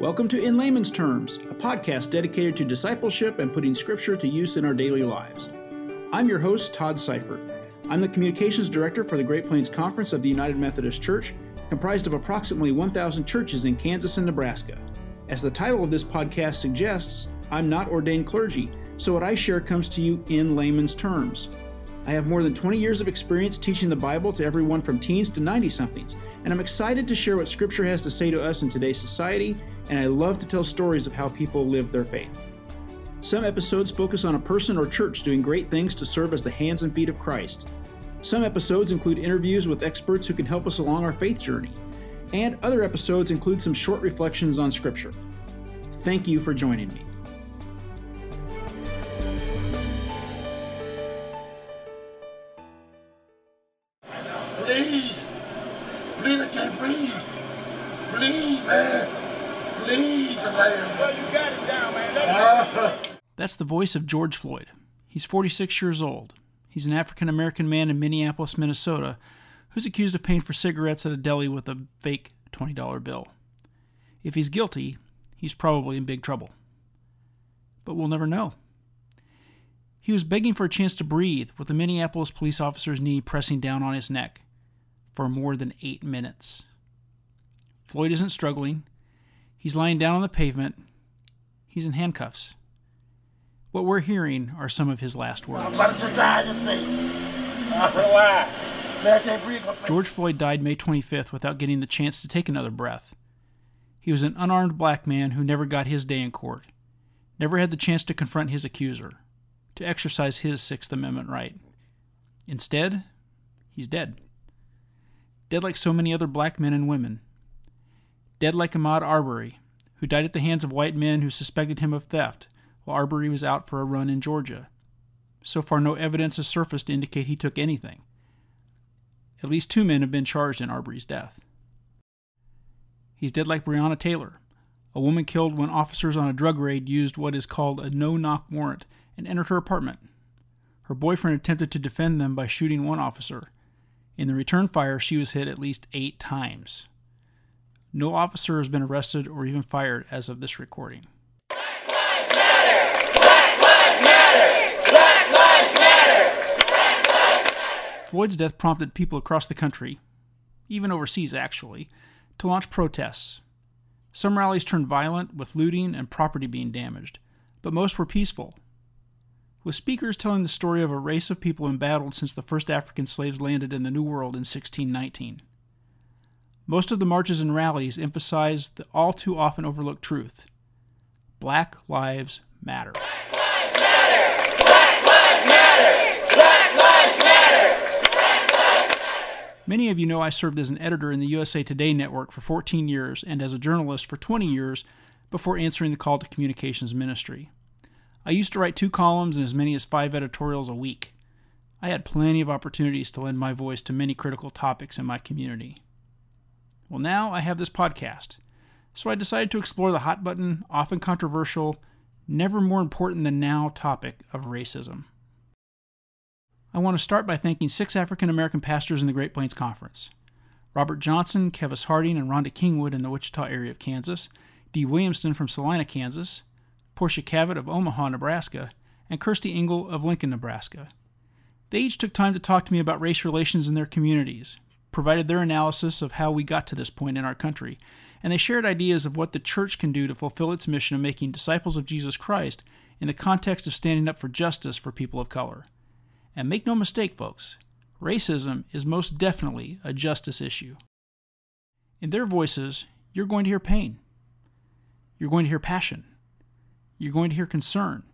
Welcome to In Layman's Terms, a podcast dedicated to discipleship and putting Scripture to use in our daily lives. I'm your host, Todd Seifert. I'm the Communications Director for the Great Plains Conference of the United Methodist Church, comprised of approximately 1,000 churches in Kansas and Nebraska. As the title of this podcast suggests, I'm not ordained clergy, so what I share comes to you in layman's terms. I have more than 20 years of experience teaching the Bible to everyone from teens to 90 somethings, and I'm excited to share what Scripture has to say to us in today's society and I love to tell stories of how people live their faith. Some episodes focus on a person or church doing great things to serve as the hands and feet of Christ. Some episodes include interviews with experts who can help us along our faith journey. And other episodes include some short reflections on Scripture. Thank you for joining me. The voice of George Floyd. He's 46 years old. He's an African American man in Minneapolis, Minnesota, who's accused of paying for cigarettes at a deli with a fake $20 bill. If he's guilty, he's probably in big trouble. But we'll never know. He was begging for a chance to breathe with a Minneapolis police officer's knee pressing down on his neck for more than eight minutes. Floyd isn't struggling. He's lying down on the pavement. He's in handcuffs. What we're hearing are some of his last I'm words. about to die to say. Relax. Man, I can't breathe. My face. George Floyd died May 25th without getting the chance to take another breath. He was an unarmed black man who never got his day in court, never had the chance to confront his accuser, to exercise his Sixth Amendment right. Instead, he's dead. Dead like so many other black men and women. Dead like Ahmaud Arbery, who died at the hands of white men who suspected him of theft while Arbery was out for a run in Georgia. So far, no evidence has surfaced to indicate he took anything. At least two men have been charged in Arbery's death. He's dead like Breonna Taylor, a woman killed when officers on a drug raid used what is called a no knock warrant and entered her apartment. Her boyfriend attempted to defend them by shooting one officer. In the return fire, she was hit at least eight times. No officer has been arrested or even fired as of this recording. Floyd's death prompted people across the country, even overseas actually, to launch protests. Some rallies turned violent, with looting and property being damaged, but most were peaceful, with speakers telling the story of a race of people embattled since the first African slaves landed in the New World in 1619. Most of the marches and rallies emphasized the all too often overlooked truth Black lives matter. Many of you know I served as an editor in the USA Today network for 14 years and as a journalist for 20 years before answering the call to communications ministry. I used to write two columns and as many as five editorials a week. I had plenty of opportunities to lend my voice to many critical topics in my community. Well, now I have this podcast, so I decided to explore the hot button, often controversial, never more important than now topic of racism. I want to start by thanking six African American pastors in the Great Plains Conference Robert Johnson, Kevis Harding, and Rhonda Kingwood in the Wichita area of Kansas, Dee Williamston from Salina, Kansas, Portia Cavett of Omaha, Nebraska, and Kirsty Engel of Lincoln, Nebraska. They each took time to talk to me about race relations in their communities, provided their analysis of how we got to this point in our country, and they shared ideas of what the church can do to fulfill its mission of making disciples of Jesus Christ in the context of standing up for justice for people of color. And make no mistake, folks, racism is most definitely a justice issue. In their voices, you're going to hear pain. You're going to hear passion. You're going to hear concern.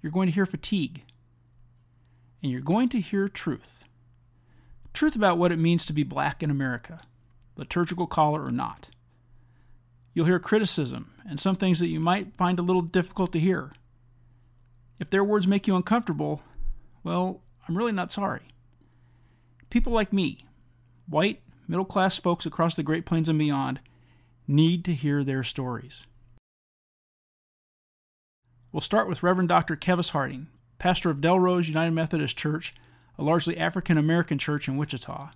You're going to hear fatigue. And you're going to hear truth. Truth about what it means to be black in America, liturgical collar or not. You'll hear criticism and some things that you might find a little difficult to hear. If their words make you uncomfortable, well, I'm really not sorry. People like me, white, middle class folks across the Great Plains and beyond, need to hear their stories. We'll start with Reverend Dr. Kevis Harding, pastor of Dellrose United Methodist Church, a largely African American church in Wichita.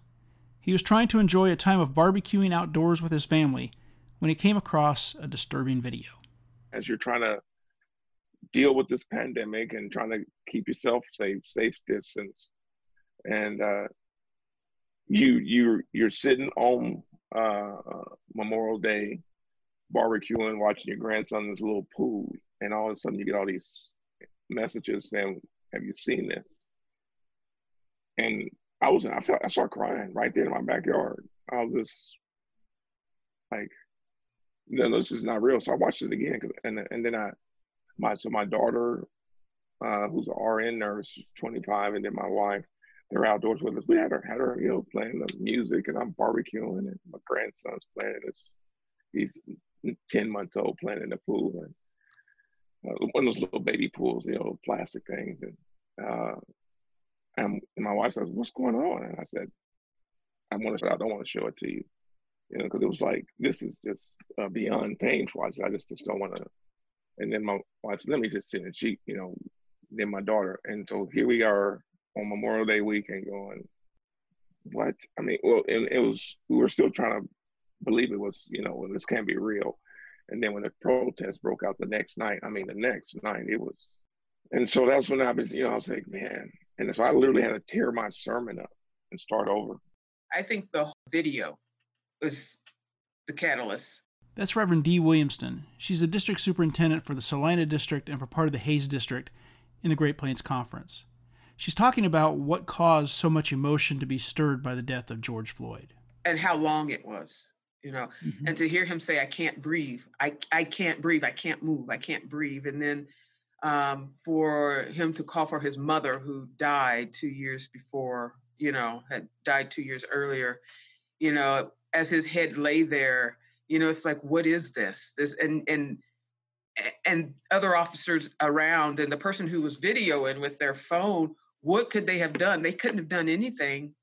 He was trying to enjoy a time of barbecuing outdoors with his family when he came across a disturbing video. As you're trying to deal with this pandemic and trying to keep yourself safe, safe distance, and uh, you you you're sitting on uh, Memorial Day, barbecuing, watching your grandson in his little pool, and all of a sudden you get all these messages saying, "Have you seen this?" And I was, I felt, I started crying right there in my backyard. I was just like, "No, this is not real." So I watched it again, and and then I, my so my daughter, uh, who's an RN nurse, 25, and then my wife, they're outdoors with us. We had her, had her, you know, playing the music, and I'm barbecuing, and my grandson's playing. It's, he's 10 months old playing in the pool, and uh, one of those little baby pools, you know, plastic things. And, uh, and, my wife says, "What's going on?" And I said, "I want to. I don't want to show it to you, you know, because it was like this is just uh, beyond painful. I I just just don't want to." And then my wife "Let me just sit and cheat, you know." Then my daughter, and so here we are on Memorial Day weekend, going, "What?" I mean, well, and it was we were still trying to believe it was, you know, this can't be real. And then when the protest broke out the next night, I mean, the next night it was, and so that's when I was, you know, I was like, man, and so I literally had to tear my sermon up and start over. I think the video was the catalyst. That's Reverend Dee Williamston. She's the district superintendent for the Salina district and for part of the Hays district in the Great Plains Conference. She's talking about what caused so much emotion to be stirred by the death of George Floyd. And how long it was you know mm-hmm. and to hear him say i can't breathe i i can't breathe i can't move i can't breathe and then um, for him to call for his mother who died two years before you know had died two years earlier you know as his head lay there you know it's like what is this this and and and other officers around and the person who was videoing with their phone what could they have done they couldn't have done anything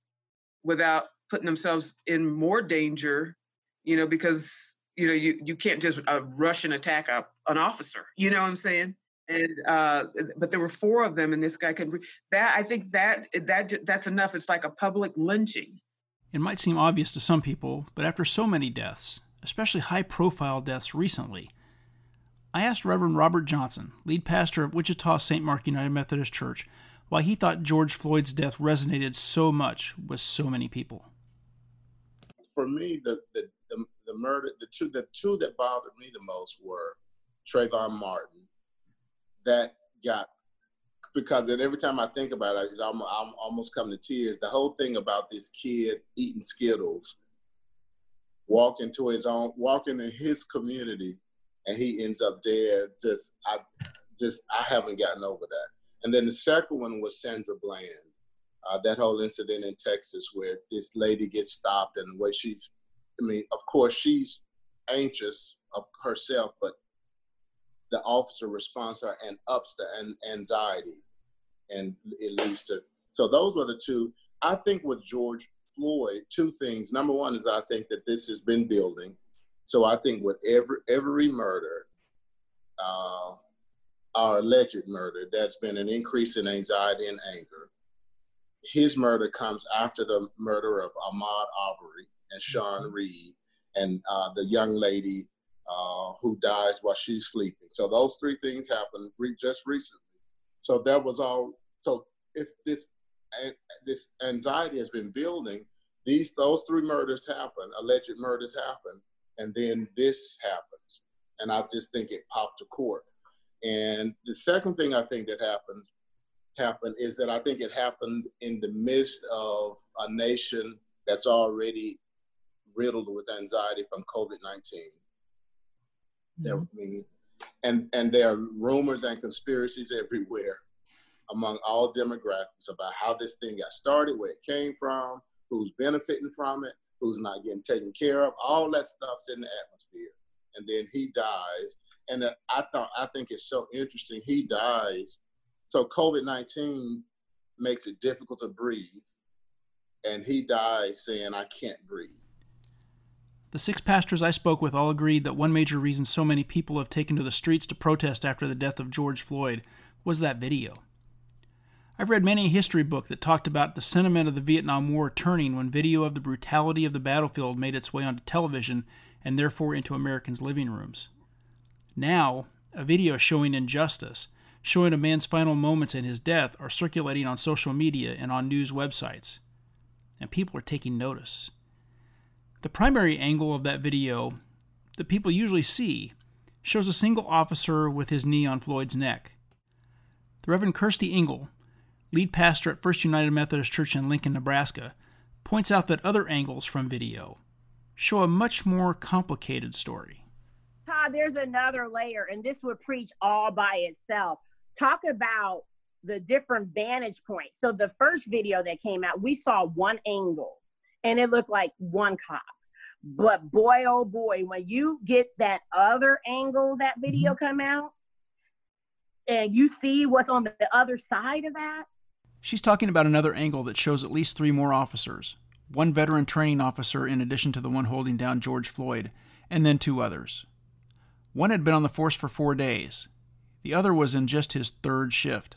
without putting themselves in more danger you know, because you know you you can't just uh, rush and attack a, an officer. You know what I'm saying? And uh, but there were four of them, and this guy could. That I think that that that's enough. It's like a public lynching. It might seem obvious to some people, but after so many deaths, especially high-profile deaths recently, I asked Reverend Robert Johnson, lead pastor of Wichita St. Mark United Methodist Church, why he thought George Floyd's death resonated so much with so many people. For me, the, the the, the murder, the two, the two that bothered me the most were Trayvon Martin. That got because every time I think about it, I'm, I'm almost come to tears. The whole thing about this kid eating Skittles, walking to his own, walking in his community, and he ends up dead. Just I, just I haven't gotten over that. And then the second one was Sandra Bland. Uh, that whole incident in Texas where this lady gets stopped and way she's I mean, of course, she's anxious of herself, but the officer responds her and ups the an- anxiety, and it leads to. So those were the two. I think with George Floyd, two things. Number one is I think that this has been building. So I think with every every murder, uh, our alleged murder, that's been an increase in anxiety and anger. His murder comes after the murder of Ahmaud Arbery, and Sean mm-hmm. Reed and uh, the young lady uh, who dies while she's sleeping. So those three things happened re- just recently. So that was all. So if this this anxiety has been building, these those three murders happen, alleged murders happen, and then this happens, and I just think it popped to court. And the second thing I think that happened happened is that I think it happened in the midst of a nation that's already riddled with anxiety from COVID 19. Mm-hmm. And and there are rumors and conspiracies everywhere among all demographics about how this thing got started, where it came from, who's benefiting from it, who's not getting taken care of. All that stuff's in the atmosphere, and then he dies. And uh, I thought I think it's so interesting. He dies, so COVID nineteen makes it difficult to breathe, and he dies saying, "I can't breathe." The six pastors I spoke with all agreed that one major reason so many people have taken to the streets to protest after the death of George Floyd was that video. I've read many a history book that talked about the sentiment of the Vietnam War turning when video of the brutality of the battlefield made its way onto television and therefore into Americans' living rooms. Now, a video showing injustice, showing a man's final moments and his death, are circulating on social media and on news websites. And people are taking notice. The primary angle of that video that people usually see shows a single officer with his knee on Floyd's neck. The Reverend Kirsty Engel, lead pastor at First United Methodist Church in Lincoln, Nebraska, points out that other angles from video show a much more complicated story. Todd, there's another layer, and this would preach all by itself. Talk about the different vantage points. So, the first video that came out, we saw one angle, and it looked like one cop. But boy, oh boy, when you get that other angle, that video mm-hmm. come out, and you see what's on the other side of that. She's talking about another angle that shows at least three more officers one veteran training officer, in addition to the one holding down George Floyd, and then two others. One had been on the force for four days, the other was in just his third shift.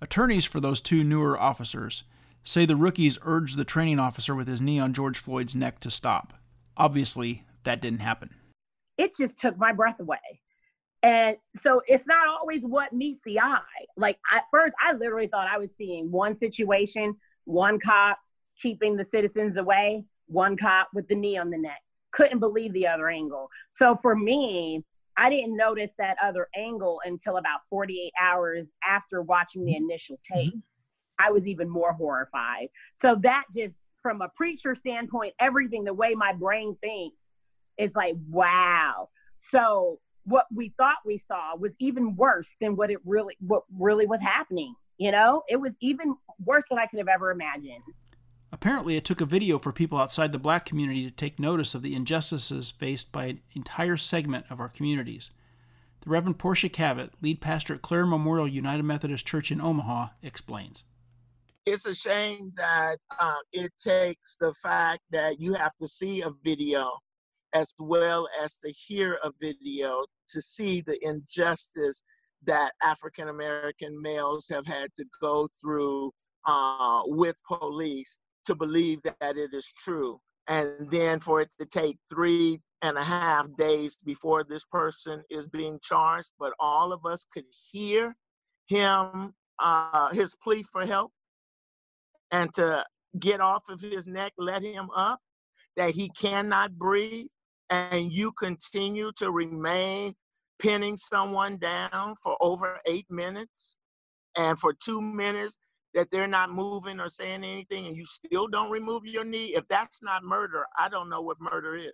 Attorneys for those two newer officers say the rookies urged the training officer with his knee on George Floyd's neck to stop. Obviously, that didn't happen. It just took my breath away. And so it's not always what meets the eye. Like at first, I literally thought I was seeing one situation, one cop keeping the citizens away, one cop with the knee on the neck. Couldn't believe the other angle. So for me, I didn't notice that other angle until about 48 hours after watching the initial tape. Mm-hmm. I was even more horrified. So that just from a preacher standpoint, everything, the way my brain thinks is like, wow. So what we thought we saw was even worse than what it really what really was happening. You know, it was even worse than I could have ever imagined. Apparently, it took a video for people outside the black community to take notice of the injustices faced by an entire segment of our communities. The Reverend Portia Cavett, lead pastor at Clair Memorial United Methodist Church in Omaha, explains. It's a shame that uh, it takes the fact that you have to see a video as well as to hear a video to see the injustice that African American males have had to go through uh, with police to believe that it is true. And then for it to take three and a half days before this person is being charged, but all of us could hear him, uh, his plea for help, and to get off of his neck, let him up, that he cannot breathe, and you continue to remain pinning someone down for over eight minutes, and for two minutes, that they're not moving or saying anything and you still don't remove your knee, if that's not murder, I don't know what murder is.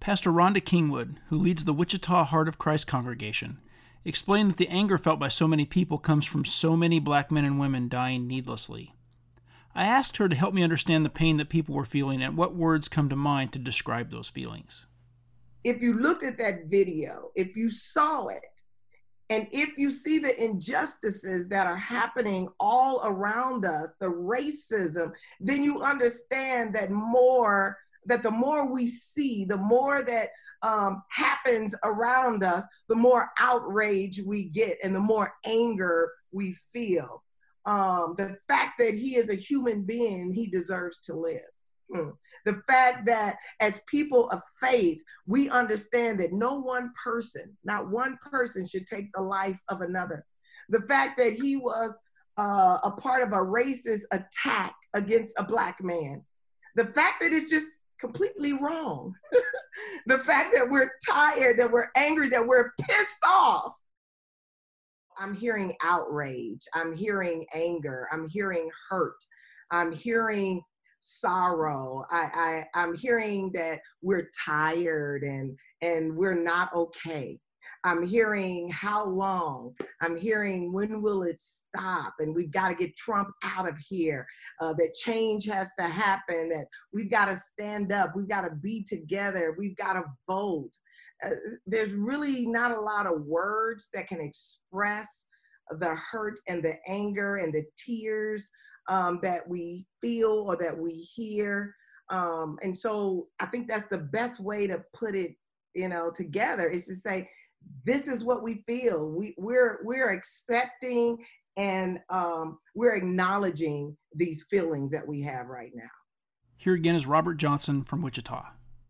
Pastor Rhonda Kingwood, who leads the Wichita Heart of Christ congregation, explained that the anger felt by so many people comes from so many black men and women dying needlessly. I asked her to help me understand the pain that people were feeling and what words come to mind to describe those feelings. If you looked at that video, if you saw it, and if you see the injustices that are happening all around us, the racism, then you understand that more, that the more we see, the more that um, happens around us, the more outrage we get and the more anger we feel. Um, the fact that he is a human being, he deserves to live. Mm. The fact that as people of faith, we understand that no one person, not one person, should take the life of another. The fact that he was uh, a part of a racist attack against a black man. The fact that it's just completely wrong. the fact that we're tired, that we're angry, that we're pissed off. I'm hearing outrage. I'm hearing anger. I'm hearing hurt. I'm hearing sorrow. I, I I'm hearing that we're tired and and we're not okay. I'm hearing how long. I'm hearing when will it stop? And we've got to get Trump out of here. Uh, that change has to happen. That we've got to stand up. We've got to be together. We've got to vote. Uh, there's really not a lot of words that can express the hurt and the anger and the tears um, that we feel or that we hear. Um, and so I think that's the best way to put it, you know, together is to say, this is what we feel. We, we're we're accepting and um, we're acknowledging these feelings that we have right now. Here again is Robert Johnson from Wichita.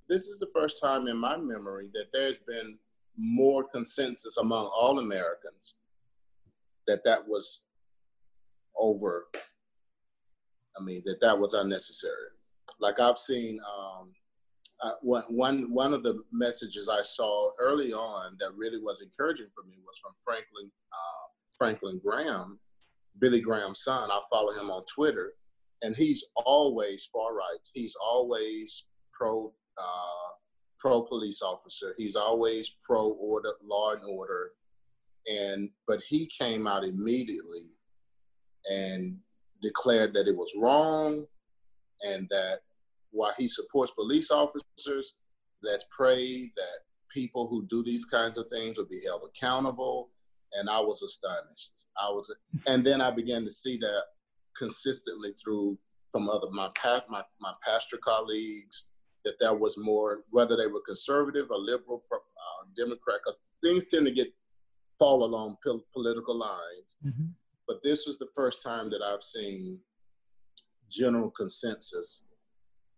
This is the first time in my memory that there's been more consensus among all Americans that that was over. I mean, that that was unnecessary. Like I've seen um, uh, one, one, one of the messages I saw early on that really was encouraging for me was from Franklin uh, Franklin Graham, Billy Graham's son. I follow him on Twitter, and he's always far right. He's always pro uh, pro police officer. He's always pro order, law and order, and but he came out immediately and declared that it was wrong, and that while he supports police officers, let's pray that people who do these kinds of things will be held accountable. And I was astonished. I was, and then I began to see that consistently through from other my my my pastor colleagues that there was more, whether they were conservative or liberal, uh, Democrat, because things tend to get fall along pol- political lines. Mm-hmm. But this was the first time that I've seen general consensus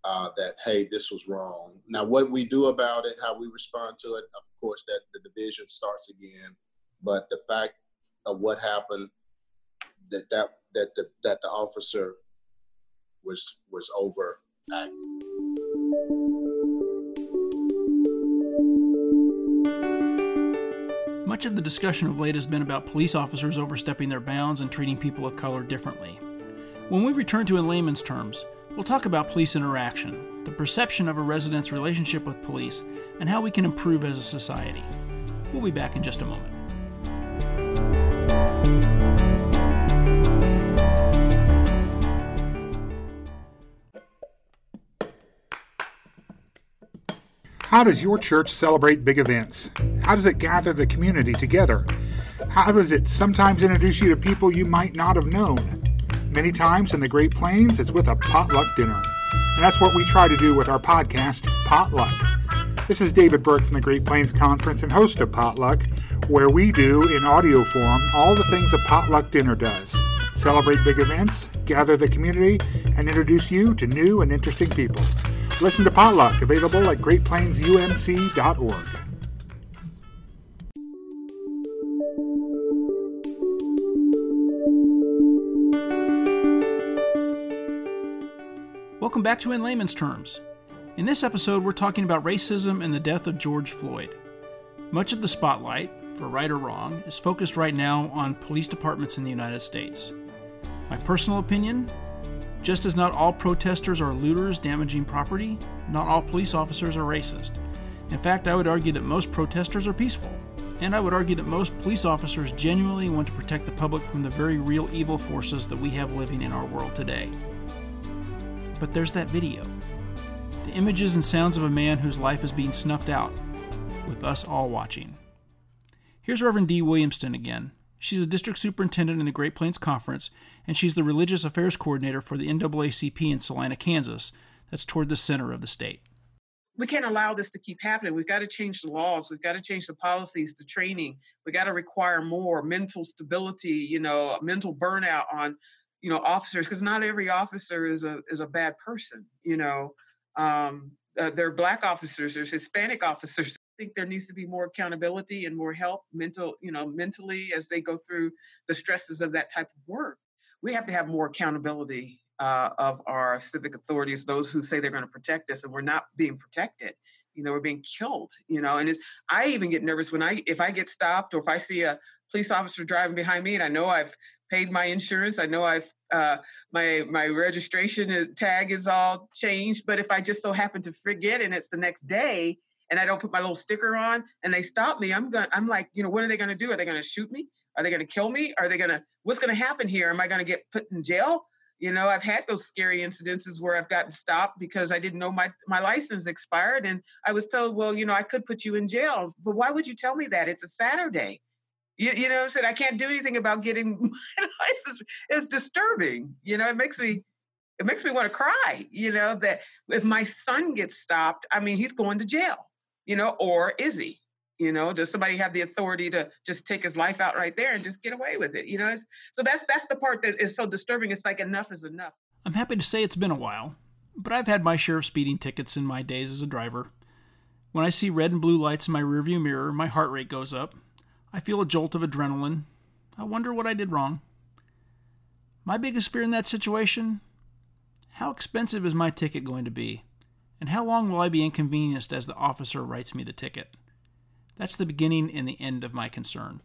uh, that hey, this was wrong. Now, what we do about it, how we respond to it, of course, that the division starts again. But the fact of what happened, that that that the, that the officer was was overacting. Much of the discussion of late has been about police officers overstepping their bounds and treating people of color differently. When we return to in layman's terms, We'll talk about police interaction, the perception of a resident's relationship with police, and how we can improve as a society. We'll be back in just a moment. How does your church celebrate big events? How does it gather the community together? How does it sometimes introduce you to people you might not have known? Many times in the Great Plains, it's with a potluck dinner. And that's what we try to do with our podcast, Potluck. This is David Burke from the Great Plains Conference and host of Potluck, where we do, in audio form, all the things a potluck dinner does celebrate big events, gather the community, and introduce you to new and interesting people. Listen to Potluck, available at greatplainsumc.org. Welcome back to In Layman's Terms. In this episode, we're talking about racism and the death of George Floyd. Much of the spotlight, for right or wrong, is focused right now on police departments in the United States. My personal opinion just as not all protesters are looters damaging property, not all police officers are racist. In fact, I would argue that most protesters are peaceful. And I would argue that most police officers genuinely want to protect the public from the very real evil forces that we have living in our world today. But there's that video. The images and sounds of a man whose life is being snuffed out, with us all watching. Here's Reverend Dee Williamston again. She's a district superintendent in the Great Plains Conference, and she's the religious affairs coordinator for the NAACP in Salina, Kansas, that's toward the center of the state. We can't allow this to keep happening. We've got to change the laws. We've got to change the policies, the training. We got to require more mental stability, you know, mental burnout on you know officers because not every officer is a is a bad person you know um, uh, there are black officers there's hispanic officers i think there needs to be more accountability and more help mental you know mentally as they go through the stresses of that type of work we have to have more accountability uh, of our civic authorities those who say they're going to protect us and we're not being protected you know we're being killed you know and i even get nervous when i if i get stopped or if i see a police officer driving behind me and i know i've paid my insurance. I know I've uh, my my registration tag is all changed, but if I just so happen to forget and it's the next day and I don't put my little sticker on and they stop me, I'm going I'm like, you know, what are they going to do? Are they going to shoot me? Are they going to kill me? Are they going to what's going to happen here? Am I going to get put in jail? You know, I've had those scary incidences where I've gotten stopped because I didn't know my my license expired and I was told, well, you know, I could put you in jail. But why would you tell me that? It's a Saturday you, you know, said I can't do anything about getting my license. It's disturbing. You know, it makes me it makes me want to cry. You know that if my son gets stopped, I mean, he's going to jail. You know, or is he? You know, does somebody have the authority to just take his life out right there and just get away with it? You know, it's, so that's that's the part that is so disturbing. It's like enough is enough. I'm happy to say it's been a while, but I've had my share of speeding tickets in my days as a driver. When I see red and blue lights in my rearview mirror, my heart rate goes up. I feel a jolt of adrenaline. I wonder what I did wrong. My biggest fear in that situation how expensive is my ticket going to be? And how long will I be inconvenienced as the officer writes me the ticket? That's the beginning and the end of my concern.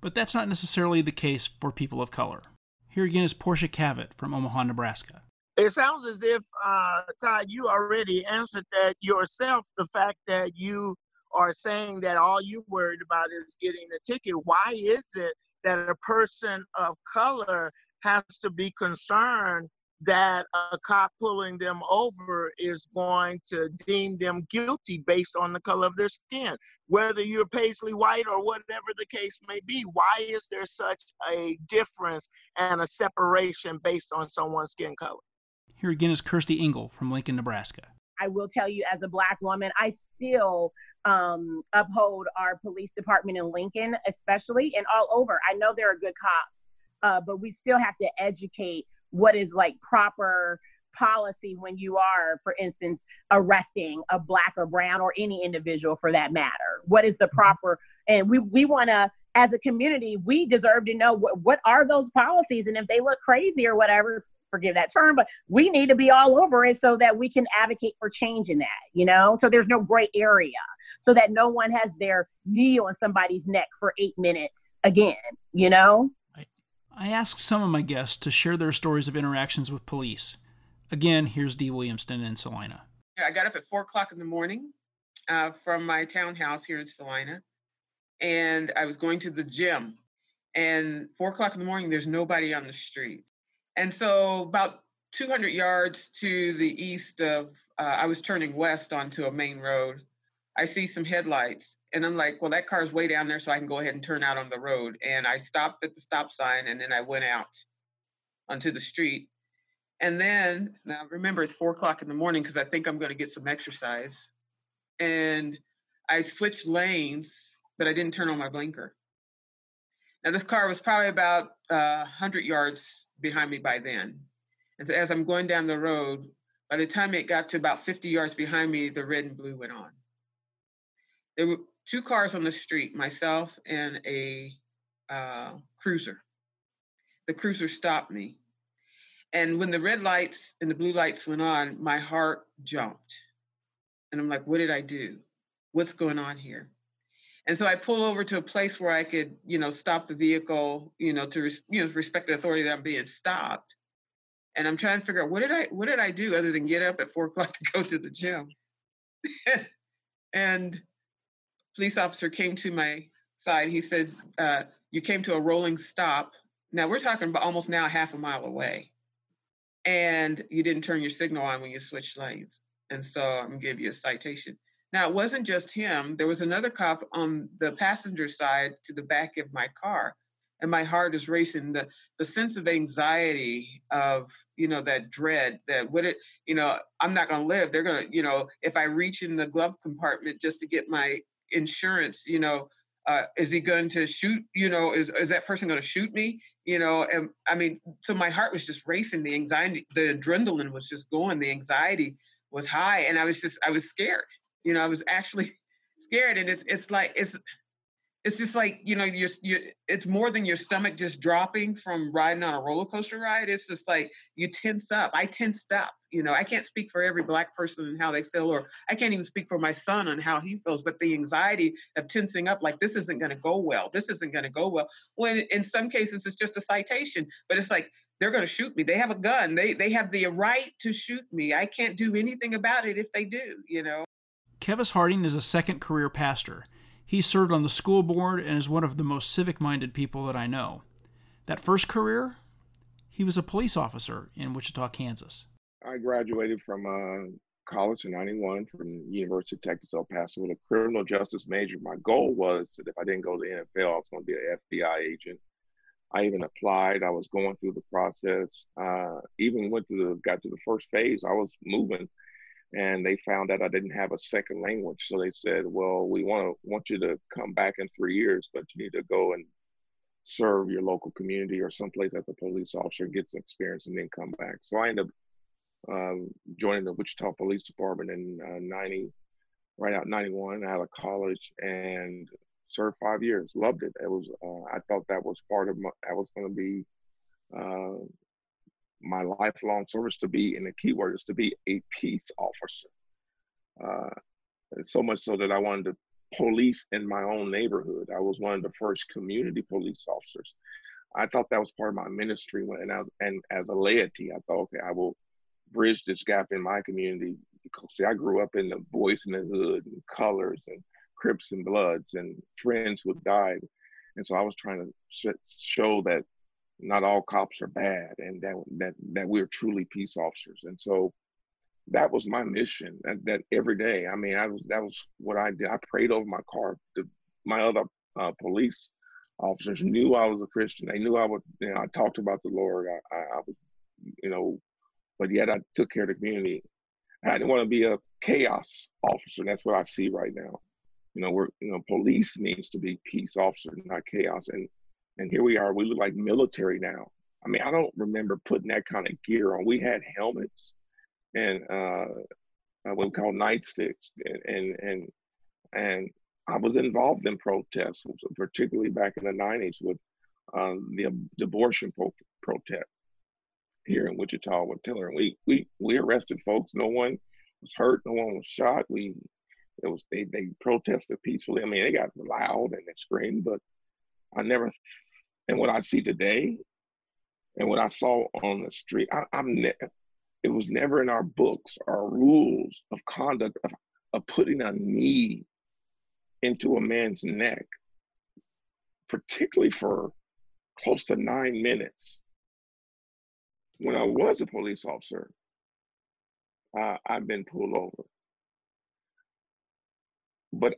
But that's not necessarily the case for people of color. Here again is Portia Cavett from Omaha, Nebraska. It sounds as if, uh, Todd, you already answered that yourself. The fact that you are saying that all you're worried about is getting a ticket. Why is it that a person of color has to be concerned that a cop pulling them over is going to deem them guilty based on the color of their skin. Whether you're paisley white or whatever the case may be, why is there such a difference and a separation based on someone's skin color? Here again is Kirsty Engel from Lincoln, Nebraska. I will tell you, as a Black woman, I still um, uphold our police department in Lincoln, especially and all over. I know there are good cops, uh, but we still have to educate what is like proper policy when you are, for instance, arresting a black or brown or any individual for that matter? What is the mm-hmm. proper? And we we want to, as a community, we deserve to know what what are those policies, and if they look crazy or whatever, forgive that term, but we need to be all over it so that we can advocate for change in that. You know, so there's no gray area, so that no one has their knee on somebody's neck for eight minutes again. You know. I asked some of my guests to share their stories of interactions with police. Again, here's Dee Williamston in Salina. I got up at four o'clock in the morning uh, from my townhouse here in Salina, and I was going to the gym. And four o'clock in the morning, there's nobody on the street. And so, about 200 yards to the east of, uh, I was turning west onto a main road. I see some headlights, and I'm like, well, that car's way down there, so I can go ahead and turn out on the road. And I stopped at the stop sign and then I went out onto the street. And then, now remember, it's four o'clock in the morning because I think I'm going to get some exercise. And I switched lanes, but I didn't turn on my blinker. Now, this car was probably about uh, 100 yards behind me by then. And so, as I'm going down the road, by the time it got to about 50 yards behind me, the red and blue went on. There were two cars on the street, myself and a uh, cruiser. The cruiser stopped me. And when the red lights and the blue lights went on, my heart jumped. And I'm like, what did I do? What's going on here? And so I pull over to a place where I could, you know, stop the vehicle, you know, to res- you know respect the authority that I'm being stopped. And I'm trying to figure out what did I what did I do other than get up at four o'clock to go to the gym. and police officer came to my side. He says, uh, You came to a rolling stop. Now we're talking about almost now half a mile away. And you didn't turn your signal on when you switched lanes. And so I'm gonna give you a citation. Now it wasn't just him, there was another cop on the passenger side to the back of my car. And my heart is racing. The the sense of anxiety of, you know, that dread that would it, you know, I'm not gonna live. They're gonna, you know, if I reach in the glove compartment just to get my insurance you know uh, is he going to shoot you know is, is that person going to shoot me? You know and i mean so my heart was just racing the anxiety the adrenaline was just going the anxiety was high and i was just i was scared you know i was actually scared and it's it's like it's it's just like you know you're, you're it's more than your stomach just dropping from riding on a roller coaster ride it's just like you tense up i tensed up you know i can't speak for every black person and how they feel or i can't even speak for my son on how he feels but the anxiety of tensing up like this isn't going to go well this isn't going to go well when in some cases it's just a citation but it's like they're going to shoot me they have a gun they they have the right to shoot me i can't do anything about it if they do you know kevis harding is a second career pastor he served on the school board and is one of the most civic minded people that I know. That first career, he was a police officer in Wichita, Kansas. I graduated from uh, college in 91 from University of Texas El Paso with a criminal justice major. My goal was that if I didn't go to the NFL, I was going to be an FBI agent. I even applied. I was going through the process. Uh, even went to the got to the first phase. I was moving and they found that I didn't have a second language. So they said, "Well, we want to want you to come back in three years, but you need to go and serve your local community or someplace as a police officer, get some experience, and then come back." So I ended up um, joining the Wichita Police Department in uh, '90, right out '91, out of college, and served five years. Loved it. It was. Uh, I thought that was part of my. That was going to be. Uh, my lifelong service to be, and the key word is to be a peace officer. Uh, so much so that I wanted to police in my own neighborhood. I was one of the first community police officers. I thought that was part of my ministry when and, I, and as a laity, I thought, okay, I will bridge this gap in my community because see, I grew up in the boys in the hood and colors and Crips and Bloods and friends who died, and so I was trying to sh- show that not all cops are bad and that that that we're truly peace officers. And so that was my mission that, that every day. I mean i was that was what i did. I prayed over my car. The, my other uh, police officers knew i was a christian. They knew i would you know i talked about the lord. I, I, I was you know but yet i took care of the community i didn't want to be a chaos officer that's what i see right now you know we're you know police needs to be peace officer not chaos and and here we are. We look like military now. I mean, I don't remember putting that kind of gear on. We had helmets and uh, uh what we call nightsticks, and and and, I was involved in protests, particularly back in the '90s with um, the, the, abortion pro- protest here in Wichita with Tiller. And we we we arrested folks. No one was hurt. No one was shot. We it was they they protested peacefully. I mean, they got loud and they screamed, but I never and what I see today and what I saw on the street, I, am ne- it was never in our books our rules of conduct of, of putting a knee into a man's neck, particularly for close to nine minutes. When I was a police officer, uh, I've been pulled over. But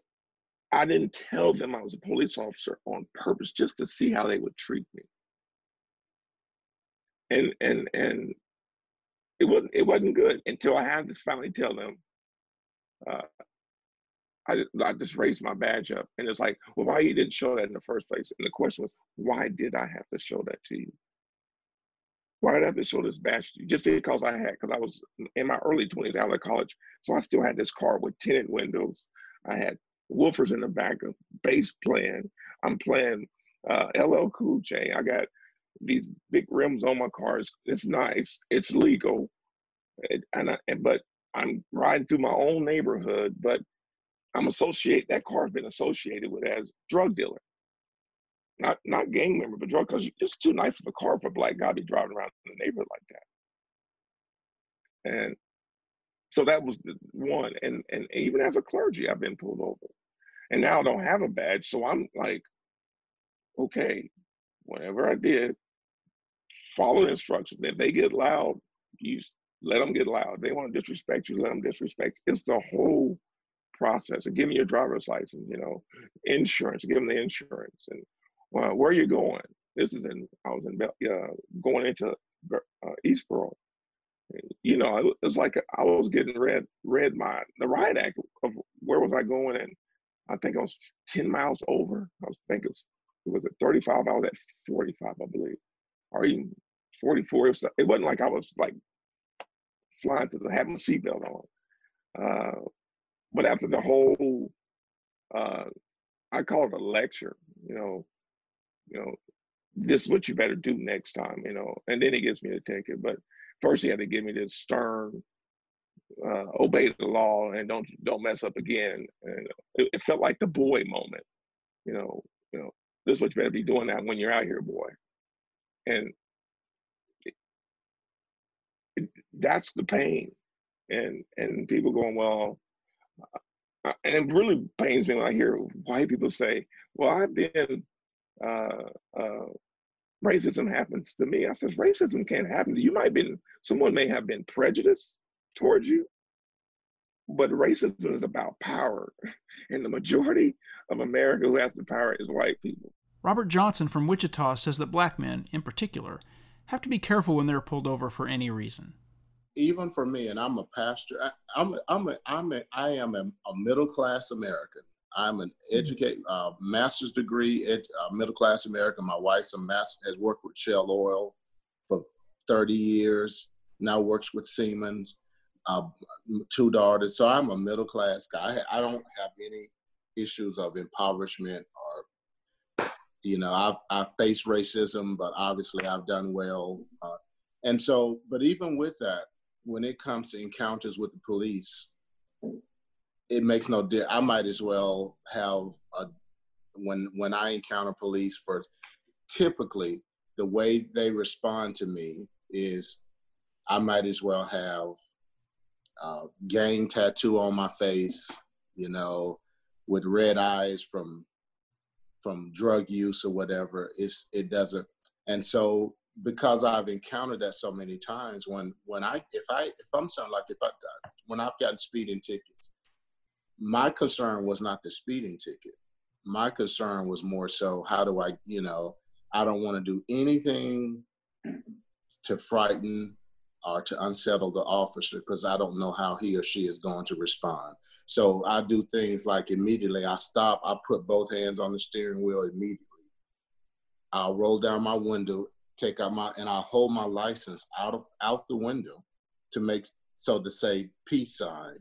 I didn't tell them I was a police officer on purpose just to see how they would treat me. And and and it wasn't it wasn't good until I had to finally tell them. Uh, I I just raised my badge up, and it's like, well, why you didn't show that in the first place? And the question was, why did I have to show that to you? Show this badge you? Just because I had, because I was in my early 20s out of college. So I still had this car with tinted windows. I had woofers in the back of bass playing. I'm playing uh, LL Cool J. I got these big rims on my cars. It's nice. It's legal, it, and I, but I'm riding through my own neighborhood. But I'm associate that car's been associated with as drug dealer, not not gang member, but drug because it's too nice of a car for a black guy to be driving around in the neighborhood like that. And so that was the one. And and even as a clergy, I've been pulled over. And now I don't have a badge. So I'm like, okay, whatever I did, follow the instructions. If they get loud, you let them get loud. If they want to disrespect you, let them disrespect. It's the whole process. And give me your driver's license, you know, insurance, give them the insurance. And well, where are you going? This is in, I was in, uh, going into uh, Eastborough you know, it's like I was getting read read my the riot act of where was I going, and I think I was ten miles over. I was thinking it was at thirty five. I was at forty five, I believe, or even forty four. It wasn't like I was like flying to the having a seatbelt on. Uh, but after the whole, uh, I call it a lecture. You know, you know, this is what you better do next time. You know, and then he gives me a ticket, but first he had to give me this stern uh, obey the law and don't don't mess up again and it, it, felt like the boy moment you know you know this is what you better be doing that when you're out here boy and it, it, that's the pain and and people going well and it really pains me when i hear white people say well i've been uh, uh, racism happens to me. I says, racism can't happen to you. You might have been, someone may have been prejudiced towards you, but racism is about power. And the majority of America who has the power is white people. Robert Johnson from Wichita says that black men, in particular, have to be careful when they're pulled over for any reason. even for me, and I'm a pastor. I, I'm a, I'm a, I'm a, I am a, a middle class American. I'm an Mm-hmm. educate uh, master's degree ed, uh, middle class American. My wife's a master has worked with Shell Oil for 30 years. Now works with Siemens. Uh, two daughters. So I'm a middle class guy. I, I don't have any issues of impoverishment or you know I've I've faced racism, but obviously I've done well. Uh, and so, but even with that, when it comes to encounters with the police, it makes no difference. I might as well have a when when I encounter police for typically the way they respond to me is I might as well have uh, gang tattoo on my face, you know, with red eyes from from drug use or whatever. It's it doesn't. And so because I've encountered that so many times, when when I if I if I'm something like if I when I've gotten speeding tickets, my concern was not the speeding ticket. My concern was more so how do I you know I don't want to do anything to frighten or to unsettle the officer because I don't know how he or she is going to respond. So I do things like immediately I stop, I put both hands on the steering wheel immediately. I'll roll down my window, take out my and I'll hold my license out of out the window to make so to say peace sign.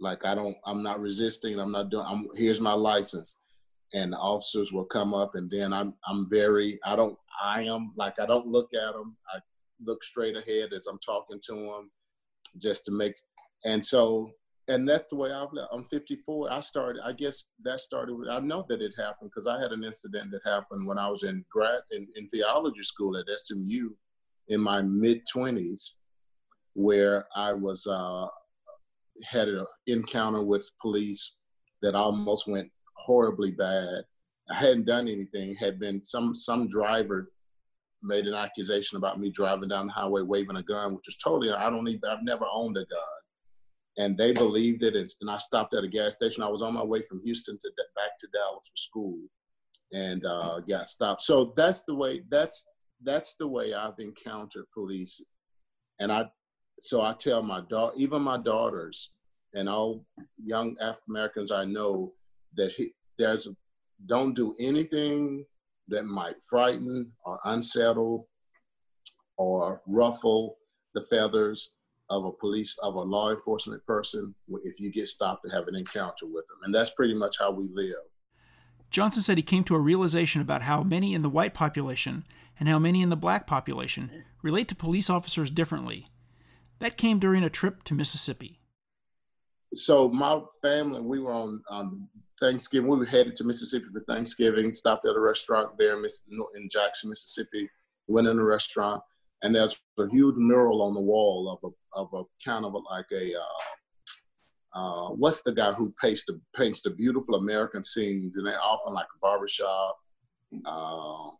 Like I don't I'm not resisting, I'm not doing I'm here's my license. And the officers will come up and then I'm I'm very I don't I am like I don't look at them. I look straight ahead as I'm talking to them just to make and so and that's the way I've I'm 54 I started I guess that started with I know that it happened because I had an incident that happened when I was in grad in, in theology school at SMU in my mid 20s where I was uh had an encounter with police that almost went horribly bad I hadn't done anything had been some some driver made an accusation about me driving down the highway waving a gun, which is totally, I don't even, I've never owned a gun. And they believed it. And, and I stopped at a gas station. I was on my way from Houston to back to Dallas for school and uh, got stopped. So that's the way, that's, that's the way I've encountered police. And I, so I tell my daughter, even my daughters and all young African Americans I know that he, there's, don't do anything that might frighten or unsettle or ruffle the feathers of a police of a law enforcement person if you get stopped to have an encounter with them. And that's pretty much how we live. Johnson said he came to a realization about how many in the white population and how many in the black population relate to police officers differently that came during a trip to mississippi so my family we were on um, Thanksgiving. We were headed to Mississippi for Thanksgiving. Stopped at a restaurant there in Jackson, Mississippi. Went in a restaurant, and there's a huge mural on the wall of a of a kind of a, like a uh, uh, what's the guy who paints the paints the beautiful American scenes, and they're often like a barbershop. Uh,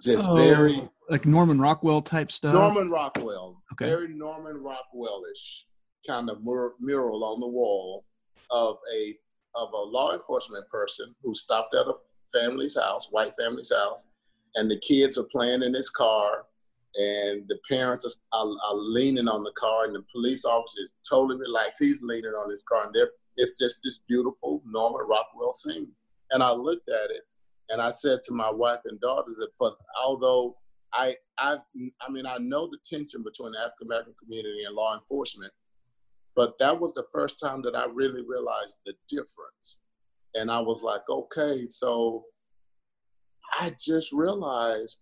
just oh, very like Norman Rockwell type stuff. Norman Rockwell, okay. very Norman Rockwellish kind of mur- mural on the wall of a of a law enforcement person who stopped at a family's house, white family's house, and the kids are playing in his car, and the parents are, are, are leaning on the car, and the police officer is totally relaxed. He's leaning on his car, and it's just this beautiful Norman Rockwell scene. And I looked at it, and I said to my wife and daughters that for although I I I mean I know the tension between the African American community and law enforcement, but that was the first time that I really realized the difference. And I was like, okay, so I just realized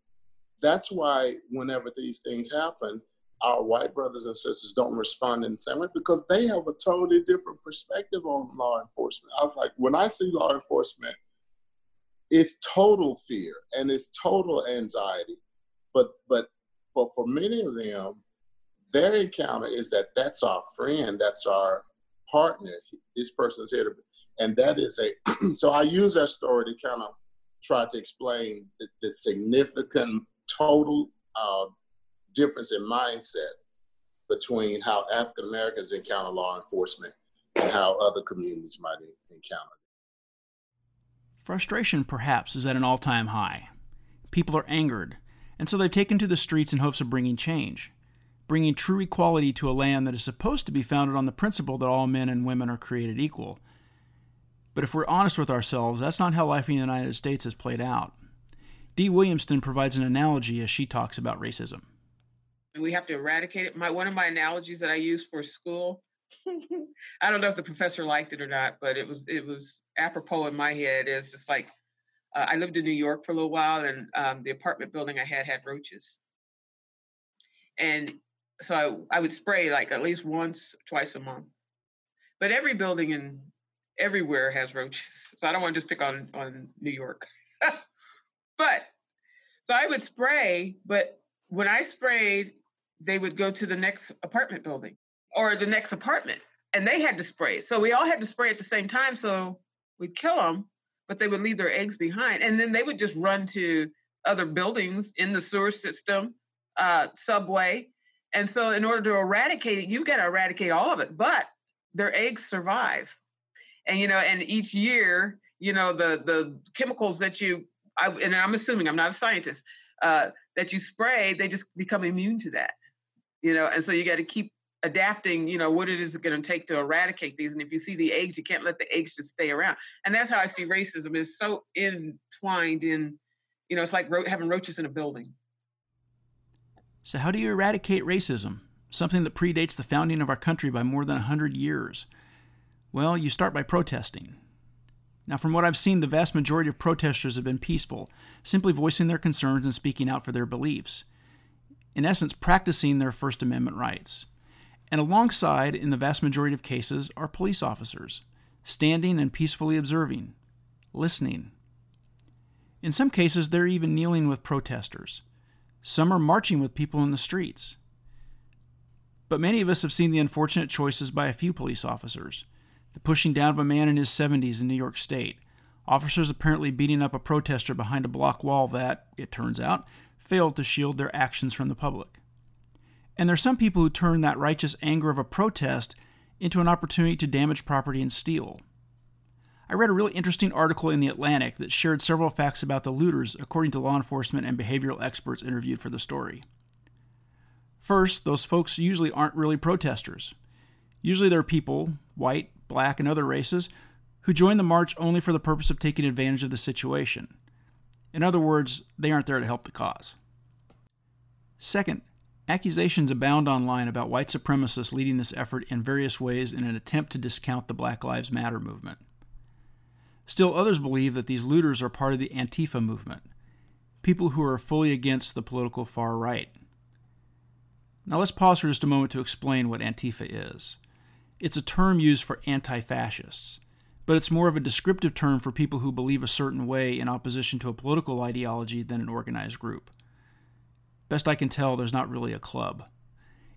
that's why whenever these things happen, our white brothers and sisters don't respond in the same way because they have a totally different perspective on law enforcement. I was like, when I see law enforcement, it's total fear and it's total anxiety. But but but for many of them, their encounter is that that's our friend, that's our partner. This person's here to, and that is a. so I use that story to kind of try to explain the, the significant total uh, difference in mindset between how African Americans encounter law enforcement and how other communities might encounter. Frustration, perhaps, is at an all time high. People are angered, and so they've taken to the streets in hopes of bringing change. bringing true equality to a land that is supposed to be founded on the principle that all men and women are created equal. But if we're honest with ourselves, that's not how life in the United States has played out. Dee Williamston provides an analogy as she talks about racism. We have to eradicate it. My one of my analogies that I use for school. I don't know if the professor liked it or not, but it was it was apropos in my head. Is just like uh, I lived in New York for a little while, and um, the apartment building I had had roaches, and so I, I would spray like at least once, twice a month. But every building in everywhere has roaches, so I don't want to just pick on on New York. but so I would spray, but when I sprayed, they would go to the next apartment building or the next apartment, and they had to spray. So we all had to spray at the same time. So we'd kill them, but they would leave their eggs behind, and then they would just run to other buildings in the sewer system, uh, subway, and so, in order to eradicate it, you've got to eradicate all of it. But their eggs survive, and you know, and each year, you know, the the chemicals that you, I, and I'm assuming I'm not a scientist, uh, that you spray, they just become immune to that. You know, and so you got to keep adapting. You know, what it is going to take to eradicate these. And if you see the eggs, you can't let the eggs just stay around. And that's how I see racism is so entwined in, you know, it's like ro- having roaches in a building. So, how do you eradicate racism, something that predates the founding of our country by more than 100 years? Well, you start by protesting. Now, from what I've seen, the vast majority of protesters have been peaceful, simply voicing their concerns and speaking out for their beliefs. In essence, practicing their First Amendment rights. And alongside, in the vast majority of cases, are police officers, standing and peacefully observing, listening. In some cases, they're even kneeling with protesters. Some are marching with people in the streets. But many of us have seen the unfortunate choices by a few police officers the pushing down of a man in his 70s in New York State, officers apparently beating up a protester behind a block wall that, it turns out, failed to shield their actions from the public. And there are some people who turn that righteous anger of a protest into an opportunity to damage property and steal. I read a really interesting article in The Atlantic that shared several facts about the looters, according to law enforcement and behavioral experts interviewed for the story. First, those folks usually aren't really protesters. Usually they're people, white, black, and other races, who join the march only for the purpose of taking advantage of the situation. In other words, they aren't there to help the cause. Second, accusations abound online about white supremacists leading this effort in various ways in an attempt to discount the Black Lives Matter movement. Still, others believe that these looters are part of the Antifa movement, people who are fully against the political far right. Now, let's pause for just a moment to explain what Antifa is. It's a term used for anti fascists, but it's more of a descriptive term for people who believe a certain way in opposition to a political ideology than an organized group. Best I can tell, there's not really a club.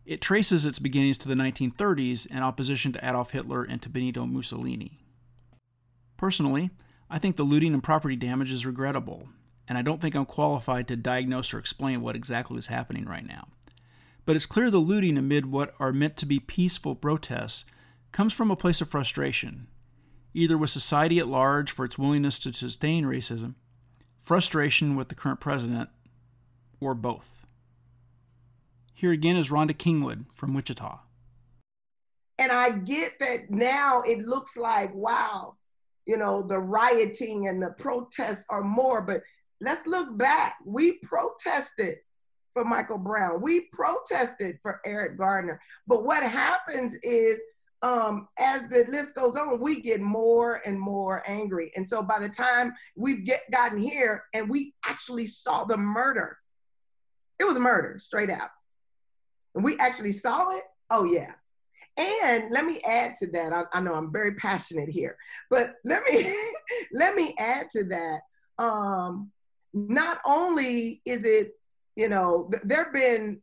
It traces its beginnings to the 1930s in opposition to Adolf Hitler and to Benito Mussolini. Personally, I think the looting and property damage is regrettable, and I don't think I'm qualified to diagnose or explain what exactly is happening right now. But it's clear the looting amid what are meant to be peaceful protests comes from a place of frustration, either with society at large for its willingness to sustain racism, frustration with the current president, or both. Here again is Rhonda Kingwood from Wichita. And I get that now it looks like, wow, you know, the rioting and the protests are more. But let's look back. We protested for Michael Brown. We protested for Eric Gardner. But what happens is, um, as the list goes on, we get more and more angry. And so by the time we've get, gotten here and we actually saw the murder, it was a murder straight out. We actually saw it. Oh, yeah. And let me add to that. I, I know I'm very passionate here, but let me let me add to that. Um, not only is it, you know, th- there have been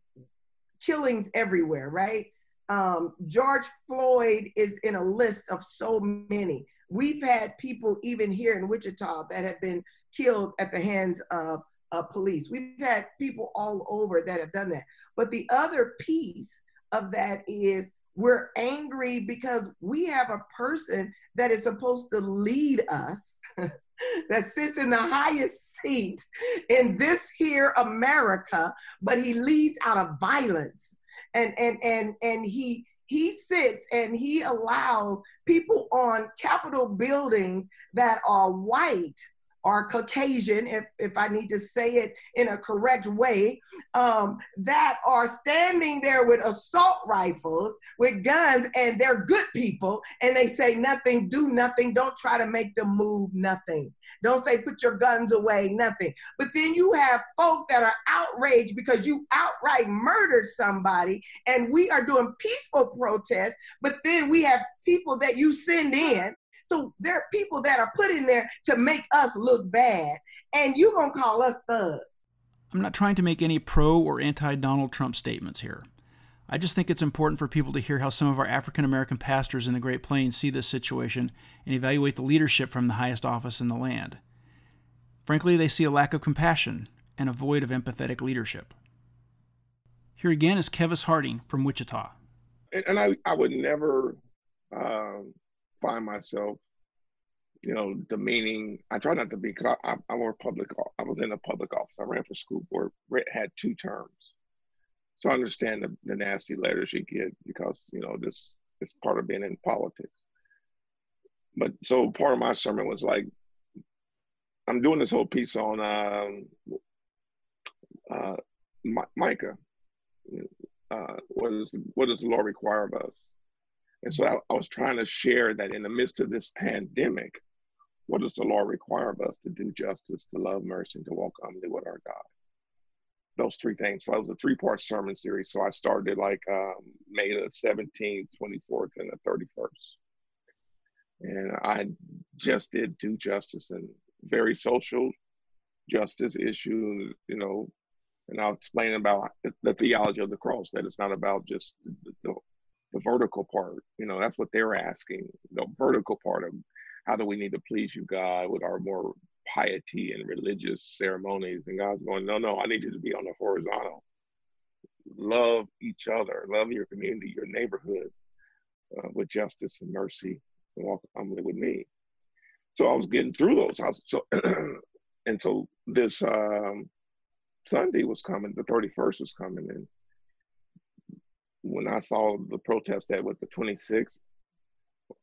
killings everywhere, right? Um, George Floyd is in a list of so many. We've had people even here in Wichita that have been killed at the hands of uh, police. We've had people all over that have done that. But the other piece of that is we're angry because we have a person that is supposed to lead us, that sits in the highest seat in this here America, but he leads out of violence. and and and and he he sits and he allows people on capitol buildings that are white or Caucasian, if, if I need to say it in a correct way, um, that are standing there with assault rifles, with guns, and they're good people, and they say nothing, do nothing, don't try to make them move, nothing. Don't say put your guns away, nothing. But then you have folk that are outraged because you outright murdered somebody, and we are doing peaceful protests, but then we have people that you send in so there are people that are put in there to make us look bad, and you're gonna call us thugs. I'm not trying to make any pro or anti Donald Trump statements here. I just think it's important for people to hear how some of our African American pastors in the Great Plains see this situation and evaluate the leadership from the highest office in the land. Frankly, they see a lack of compassion and a void of empathetic leadership. Here again is Kevis Harding from Wichita. And, and I, I would never um, find myself, you know, demeaning. I try not to be because I, I, I public. I was in a public office. I ran for school board. Had two terms, so I understand the, the nasty letters you get because you know this is part of being in politics. But so part of my sermon was like, I'm doing this whole piece on um, uh, Micah. Uh, what is what does the law require of us? And so I, I, was trying to share that in the midst of this pandemic, what does the law require of us to do justice, to love mercy, and to walk humbly with our God? Those three things. So that was a three part sermon series. So I started like um, May the 17th, 24th, and the 31st. And I just did do justice and very social justice issue, you know, and I'll explain about the theology of the cross, that it's not about just the, the, the vertical part. You know, that's what they're asking. The vertical part of how do we need to please you, God, with our more piety and religious ceremonies. And God's going, no, no, I need you to be on the horizontal. Love each other, love your community, your neighborhood uh, with justice and mercy, and walk humbly with me. So I was getting through those. I was, so, and so this um, Sunday was coming, the 31st was coming, and when I saw the protest that with the 26th,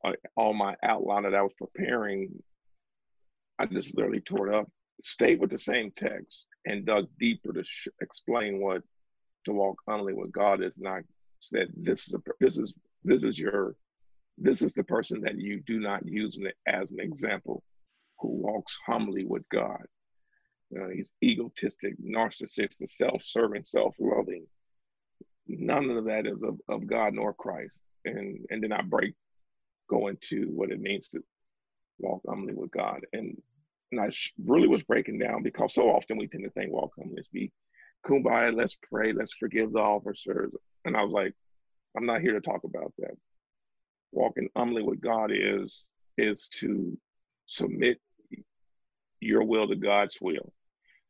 uh, all my outline that I was preparing, I just literally tore it up, stayed with the same text, and dug deeper to sh- explain what to walk humbly with God is. not said this is a this is this is your this is the person that you do not use as an example who walks humbly with God. You know, he's egotistic, narcissistic, self-serving, self-loving, none of that is of, of God nor Christ. And and then I break go into what it means to walk humbly with God. And and I really was breaking down because so often we tend to think walk humbly is be kumbaya, let's pray, let's forgive the officers. And I was like, I'm not here to talk about that. Walking humbly with God is is to submit your will to God's will.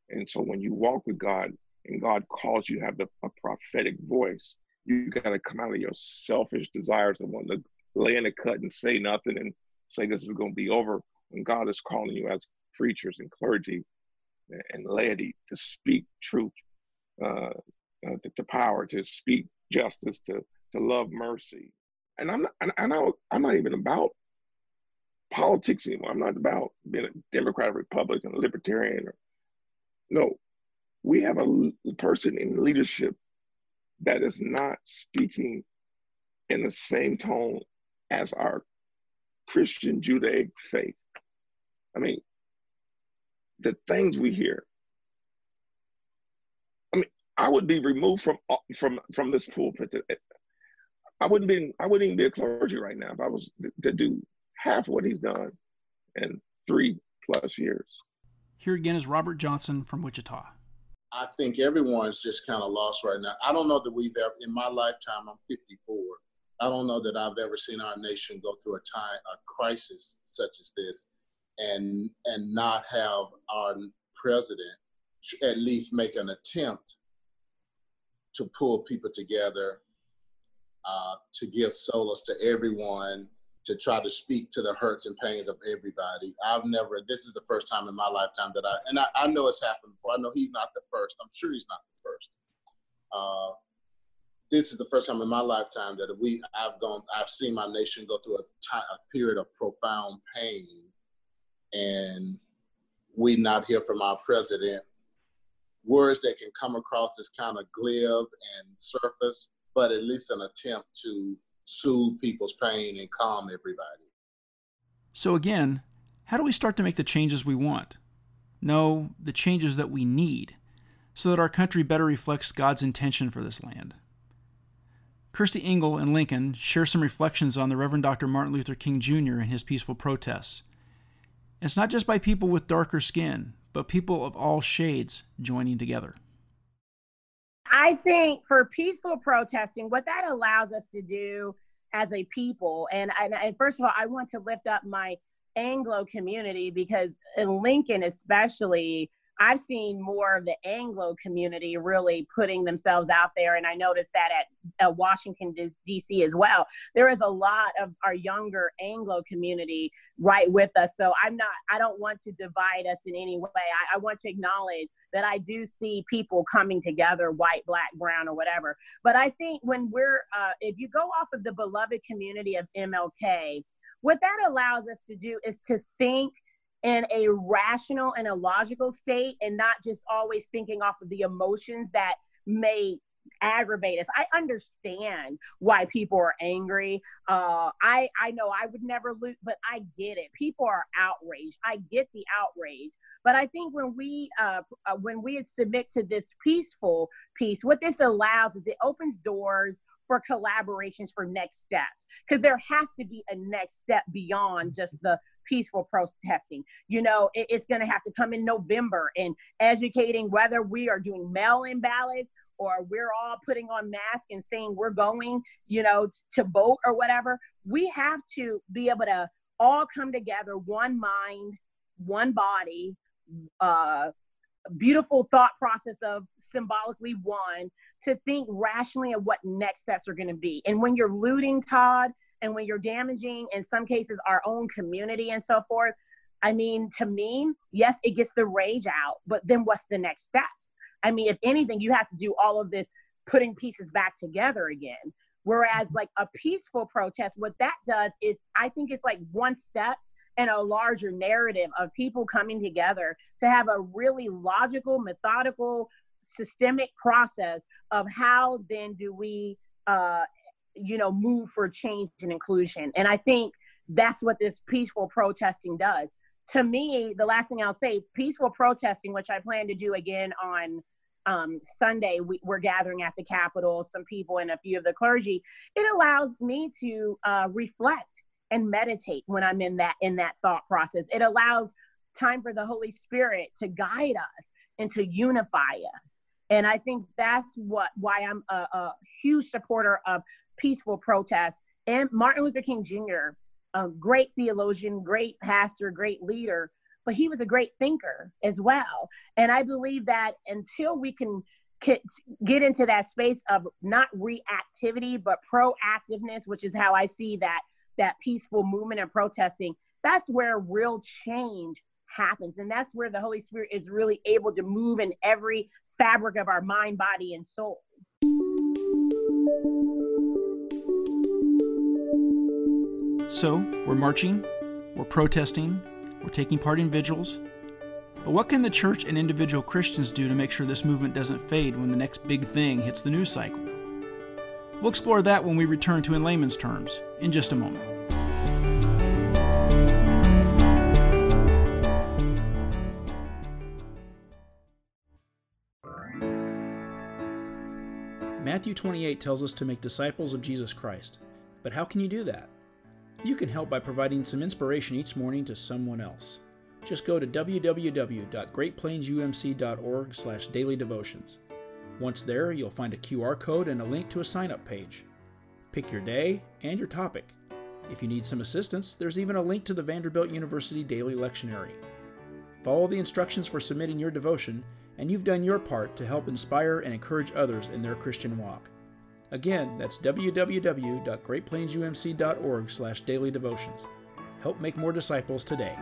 And so when you walk with God, and God calls you to have the, a prophetic voice, you got to come out of your selfish desires and want to lay in a cut and say nothing and say this is going to be over. When God is calling you as preachers and clergy and laity to speak truth uh, uh, to, to, power, to speak justice, to to love mercy. And I'm not, I know I'm not even about politics anymore. I'm not about being a Democrat, Republican, Libertarian. Or, no, we have a person in leadership that is not speaking in the same tone as our Christian Judaic faith. I mean, the things we hear. I mean, I would be removed from uh, from from this pulpit. Uh, uh, I wouldn't be I wouldn't even be a clergy right now if I was to do half what he's done in three plus years. Here again is Robert Johnson from Wichita. I think everyone's just kind of lost right now. I don't know that we've ever, in my lifetime, I'm 54. I don't know that I've ever seen our nation go through a time, a crisis such as this, and and not have our president at least make an attempt to pull people together, uh, to give solace to everyone, to try to speak to the hurts and pains of everybody. I've never, this is the first time in my lifetime that I, and I, I know it's happened before. I know he's not the first. I'm sure he's not the first. Uh, this is the first time in my lifetime that we I've gone I've seen my nation go through a, time, a period of profound pain, and we not hear from our president words that can come across as kind of glib and surface, but at least an attempt to soothe people's pain and calm everybody. So again, how do we start to make the changes we want? No, the changes that we need, so that our country better reflects God's intention for this land. Kirstie Engel and Lincoln share some reflections on the Reverend Dr. Martin Luther King Jr. and his peaceful protests. It's not just by people with darker skin, but people of all shades joining together. I think for peaceful protesting, what that allows us to do as a people, and, and, and first of all, I want to lift up my Anglo community because in Lincoln, especially, I've seen more of the Anglo community really putting themselves out there. And I noticed that at, at Washington, D.C. as well. There is a lot of our younger Anglo community right with us. So I'm not, I don't want to divide us in any way. I, I want to acknowledge that I do see people coming together, white, black, brown, or whatever. But I think when we're, uh, if you go off of the beloved community of MLK, what that allows us to do is to think in a rational and a logical state and not just always thinking off of the emotions that may aggravate us. I understand why people are angry. Uh, I I know I would never lose, but I get it. People are outraged. I get the outrage. But I think when we uh, uh, when we submit to this peaceful piece, what this allows is it opens doors for collaborations for next steps because there has to be a next step beyond just the peaceful protesting. You know, it, it's going to have to come in November and educating whether we are doing mail in ballots or we're all putting on masks and saying we're going, you know, to vote or whatever. We have to be able to all come together, one mind, one body, uh, beautiful thought process of symbolically one to think rationally of what next steps are going to be. And when you're looting, Todd, and when you're damaging, in some cases, our own community and so forth, I mean, to me, yes, it gets the rage out, but then what's the next steps? I mean, if anything, you have to do all of this putting pieces back together again. Whereas, like a peaceful protest, what that does is I think it's like one step in a larger narrative of people coming together to have a really logical, methodical, systemic process of how then do we uh, you know, move for change and inclusion. And I think that's what this peaceful protesting does. To me, the last thing I'll say, peaceful protesting, which I plan to do again on um, Sunday, we, are gathering at the Capitol, some people and a few of the clergy. It allows me to uh, reflect and meditate when I'm in that in that thought process. It allows time for the Holy Spirit to guide us and to unify us. And I think that's what why I'm a, a huge supporter of peaceful protest. And Martin Luther King Jr., a great theologian, great pastor, great leader, but he was a great thinker as well. And I believe that until we can get into that space of not reactivity but proactiveness, which is how I see that that peaceful movement and protesting, that's where real change happens. And that's where the Holy Spirit is really able to move in every fabric of our mind, body, and soul. So, we're marching, we're protesting, we're taking part in vigils. But what can the church and individual Christians do to make sure this movement doesn't fade when the next big thing hits the news cycle? We'll explore that when we return to In Layman's Terms in just a moment. Matthew 28 tells us to make disciples of Jesus Christ. But how can you do that? You can help by providing some inspiration each morning to someone else. Just go to www.greatplainsumc.org/dailydevotions. Once there, you'll find a QR code and a link to a sign-up page. Pick your day and your topic. If you need some assistance, there's even a link to the Vanderbilt University Daily Lectionary. Follow the instructions for submitting your devotion, and you've done your part to help inspire and encourage others in their Christian walk. Again, that's www.greatplainsumc.org slash daily devotions. Help make more disciples today.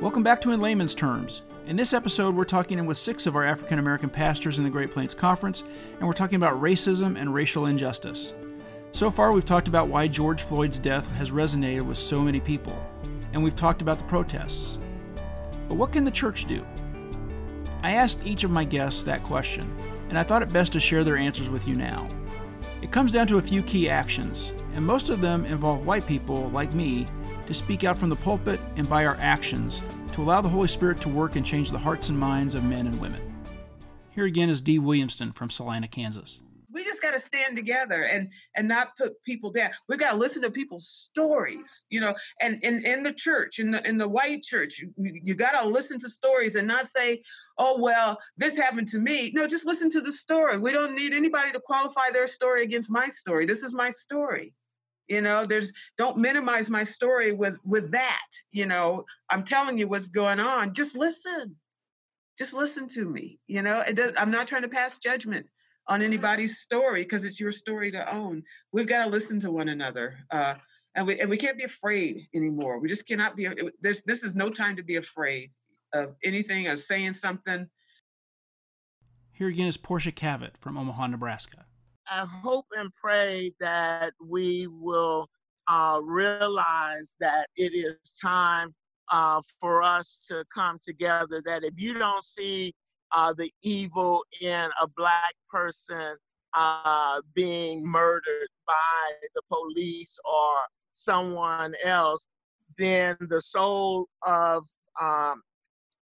Welcome back to In Layman's Terms. In this episode, we're talking with six of our African American pastors in the Great Plains Conference, and we're talking about racism and racial injustice. So far, we've talked about why George Floyd's death has resonated with so many people, and we've talked about the protests. But what can the church do? I asked each of my guests that question, and I thought it best to share their answers with you now. It comes down to a few key actions, and most of them involve white people, like me, to speak out from the pulpit and by our actions to allow the Holy Spirit to work and change the hearts and minds of men and women. Here again is Dee Williamston from Salina, Kansas. We just got to stand together and and not put people down. We got to listen to people's stories you know and in in the church in the in the white church. You, you got to listen to stories and not say oh well this happened to me. No just listen to the story. We don't need anybody to qualify their story against my story. This is my story you know there's don't minimize my story with with that you know i'm telling you what's going on just listen just listen to me you know it does, i'm not trying to pass judgment on anybody's story because it's your story to own. We've got to listen to one another. Uh, and we, and we can't be afraid anymore. We just cannot be. There's, this is no time to be afraid of anything, of saying something. Here again is Portia Cavett from Omaha, Nebraska. I hope and pray that we will uh, realize that it is time uh, for us to come together. That if you don't see uh, the evil in a black person uh, being murdered by the police or someone else, then the soul of um,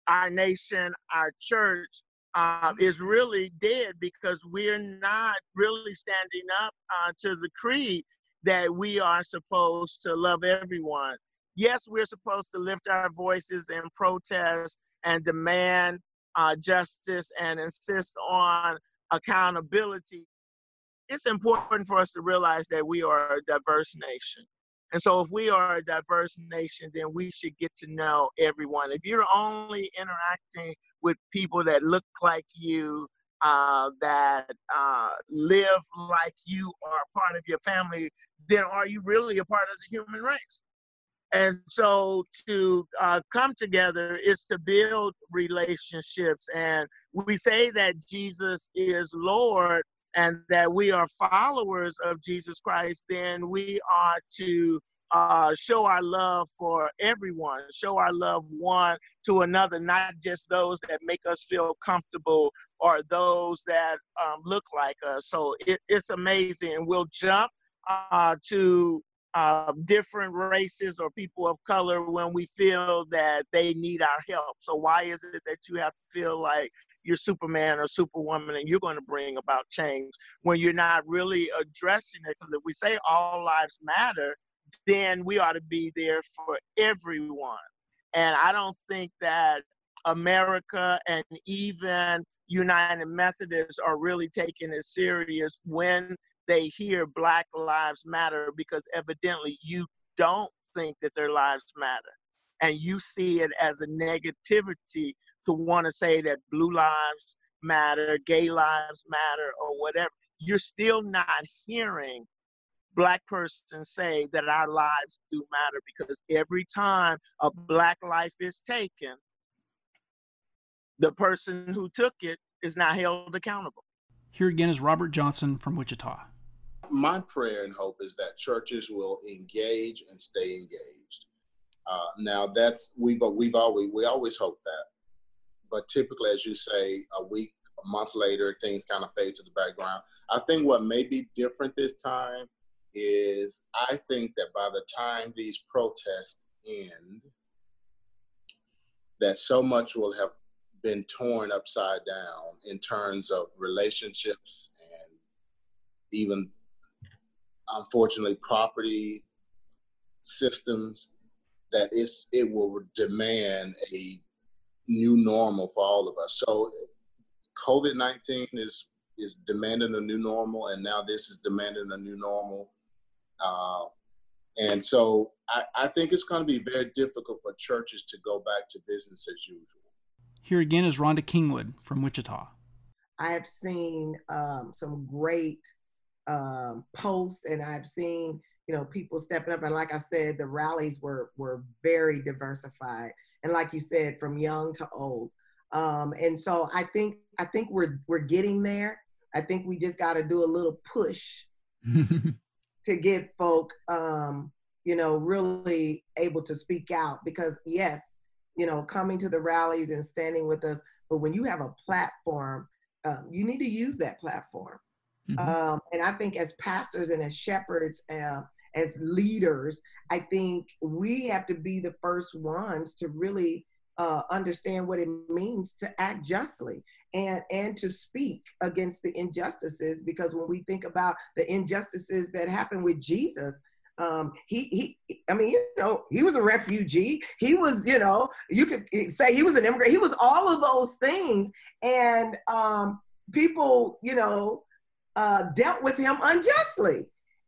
our nation, our church, uh, is really dead because we're not really standing up uh, to the creed that we are supposed to love everyone. Yes, we're supposed to lift our voices and protest and demand uh, justice and insist on accountability, it's important for us to realize that we are a diverse nation. And so, if we are a diverse nation, then we should get to know everyone. If you're only interacting with people that look like you, uh, that uh, live like you are part of your family, then are you really a part of the human race? And so to uh, come together is to build relationships. And we say that Jesus is Lord and that we are followers of Jesus Christ, then we are to uh, show our love for everyone, show our love one to another, not just those that make us feel comfortable or those that um, look like us. So it, it's amazing. We'll jump uh, to uh, different races or people of color when we feel that they need our help. So why is it that you have to feel like you're Superman or Superwoman and you're going to bring about change when you're not really addressing it? Because if we say all lives matter, then we ought to be there for everyone. And I don't think that America and even United Methodists are really taking it serious when they hear Black Lives Matter because evidently you don't think that their lives matter. And you see it as a negativity to want to say that blue lives matter, gay lives matter, or whatever. You're still not hearing black persons say that our lives do matter because every time a black life is taken, the person who took it is not held accountable. Here again is Robert Johnson from Wichita my prayer and hope is that churches will engage and stay engaged. Uh, now that's we've we've always we always hope that, but typically, as you say, a week, a month later, things kind of fade to the background. I think what may be different this time is I think that by the time these protests end, that so much will have been torn upside down in terms of relationships and even unfortunately property systems that it's, it will demand a new normal for all of us. So COVID 19 is, is demanding a new normal, and now this is demanding a new normal. Uh, and so I, I think it's going to be very difficult for churches to go back to business as usual. Here again is Rhonda Kingwood from Wichita. I have seen um, some great um, posts and I've seen, you know, people stepping up. And like I said, the rallies were, were very diversified. and like you said, from young to old. Um, and so I think I think we're we're getting there. I think we just got to do a little push to get folk, um, you know, really able to speak out. Because yes, you know, coming to the rallies and standing with us, but when you have a platform, um, you need to use that platform. Mm-hmm. Um, and I think as pastors and as shepherds, uh, as leaders, I think we have to be the first ones to really uh, understand what it means to act justly and and to speak against the injustices because when we think about the injustices that happened with jesus um, he he i mean you know he was a refugee. He was you know you could say he was an immigrant. He was all of those things. And um, people you know uh, dealt with him unjustly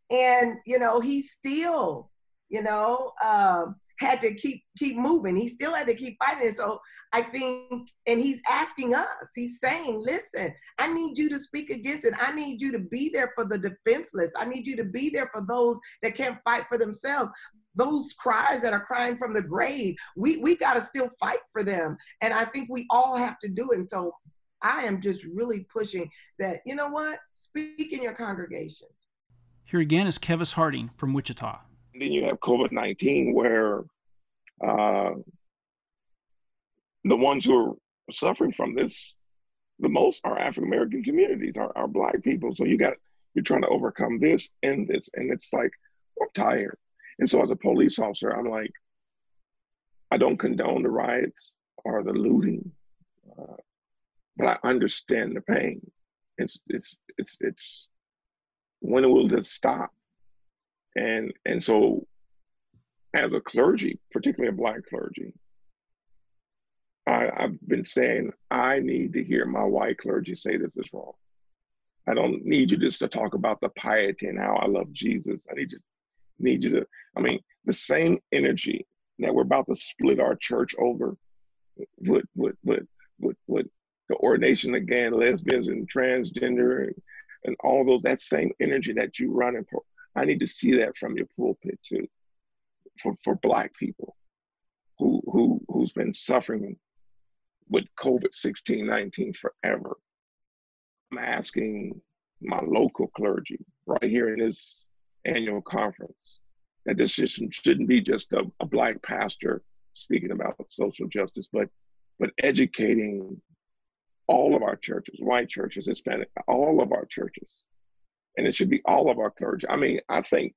and you know he still you know um, had to keep keep moving. He still had to keep fighting. so I think, and he's asking us. He's saying, "Listen, I need you to speak against it. I need you to be there for the defenseless. I need you to be there for those that can't fight for themselves." Those cries that are crying from the grave, we we got to still fight for them, and I think we all have to do it. And so I am just really pushing that. You know what? Speak in your congregations. Here again is Kevis Harding from Wichita then you have COVID 19, where uh, the ones who are suffering from this the most are African American communities, are, are Black people. So you got, you're trying to overcome this and this. And it's like, I'm tired. And so as a police officer, I'm like, I don't condone the riots or the looting, uh, but I understand the pain. It's, it's, it's, it's, when will this stop? And and so as a clergy, particularly a black clergy, I, I've been saying I need to hear my white clergy say this is wrong. I don't need you just to talk about the piety and how I love Jesus. I need you need you to, I mean, the same energy that we're about to split our church over with with with with, with the ordination again, lesbians and transgender and, and all those, that same energy that you run in I need to see that from your pulpit too, for, for black people who who who's been suffering with COVID 16, 19 forever. I'm asking my local clergy right here in this annual conference that this shouldn't be just a, a black pastor speaking about social justice, but but educating all of our churches, white churches, Hispanic, all of our churches and it should be all of our clergy. I mean, I think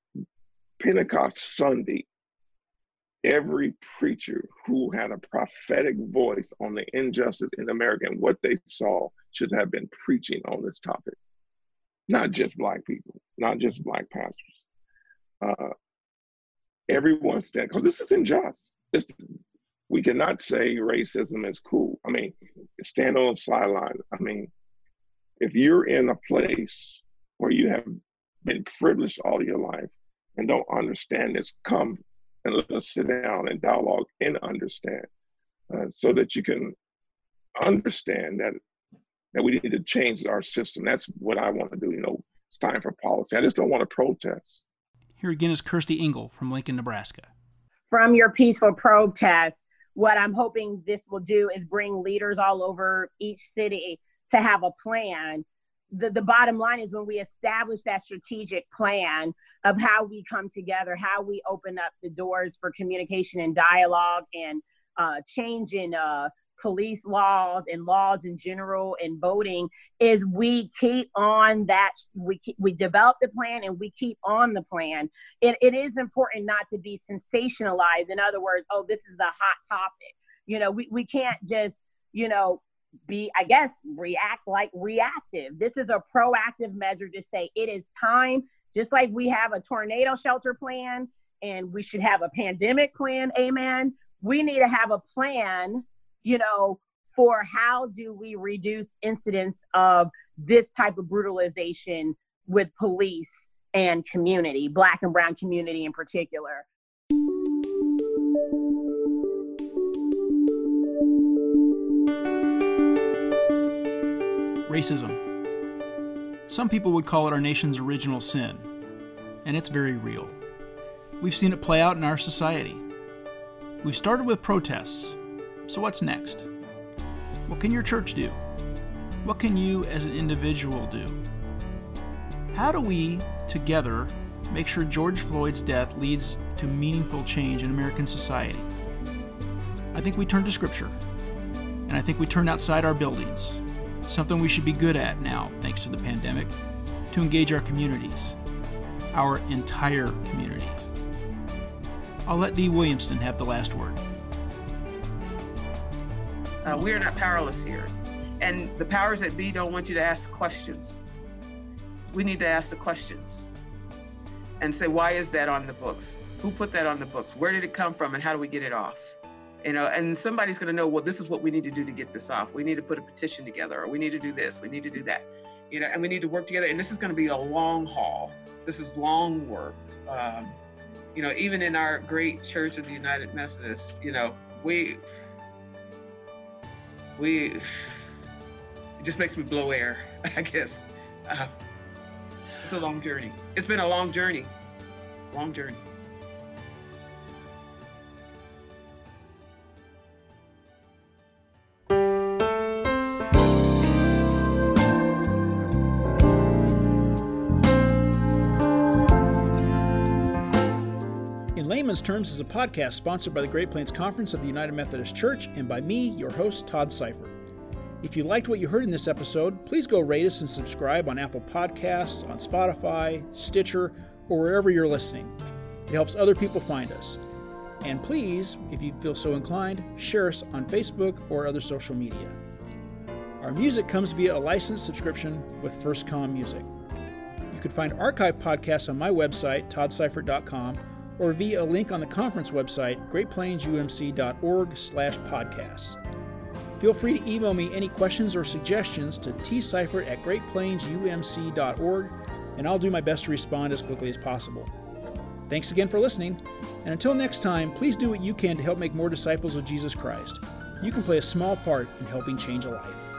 Pentecost Sunday, every preacher who had a prophetic voice on the injustice in America and what they saw should have been preaching on this topic, not just Black people, not just Black pastors. Uh, everyone stand, because this is unjust. This, we cannot say racism is cool. I mean, stand on the sideline. I mean, if you're in a place where you have been privileged all your life and don't understand this, come and let us sit down and dialogue and understand uh, so that you can understand that that we need to change our system. That's what I want to do. You know, it's time for policy. I just don't want to protest. Here again is Kirsty Engel from Lincoln, Nebraska. From your peaceful protest, what I'm hoping this will do is bring leaders all over each city to have a plan. The, the bottom line is when we establish that strategic plan of how we come together, how we open up the doors for communication and dialogue and uh, change in uh, police laws and laws in general and voting is we keep on that we keep, we develop the plan and we keep on the plan it, it is important not to be sensationalized in other words oh this is the hot topic you know we, we can't just you know be, I guess, react like reactive. This is a proactive measure to say it is time, just like we have a tornado shelter plan and we should have a pandemic plan, amen. We need to have a plan, you know, for how do we reduce incidents of this type of brutalization with police and community, black and brown community in particular. racism. Some people would call it our nation's original sin, and it's very real. We've seen it play out in our society. We've started with protests, So, what's next? What can your church do? What can you as an individual do? How do we, together, make sure George Floyd's death leads to meaningful change in American society? I think we turn to Scripture. And I think we turn outside our buildings, something we should be good at now, thanks to the pandemic, to engage our communities, our entire communities. I'll let Dee Williamston have the last word. Uh, we are not powerless here. And the powers that be don't want you to ask questions. We need to ask the questions and say, why is that on the books? Who put that on the books? Where did it come from? And how do we get it off? You know, and somebody's going to know, well, this is what we need to do to get this off. We need to put a petition together, or we need to do this, we need to do that. You know, and we need to work together. And this is going to be a long haul. This is long work. Um, you know, even in our great Church of the United Methodists, you know, we we it just makes me blow air, I guess. Uh, it's a long journey. It's been a long journey. Long journey. Layman's terms is a podcast sponsored by the Great Plains Conference of the United Methodist Church and by me, your host, Todd Seifert. If you liked what you heard in this episode, please go rate us and subscribe on Apple Podcasts, on Spotify, Stitcher, or wherever you're listening. It helps other people find us. And please, if you feel so inclined, share us on Facebook or other social media. Our music comes via a licensed subscription with FirstCom Music. You can find archive podcasts on my website, toddseifert.com, or via a link on the conference website, greatplainsumc.org slash podcasts. Feel free to email me any questions or suggestions to tseifert at greatplainsumc.org, and I'll do my best to respond as quickly as possible. Thanks again for listening, and until next time, please do what you can to help make more disciples of Jesus Christ. You can play a small part in helping change a life.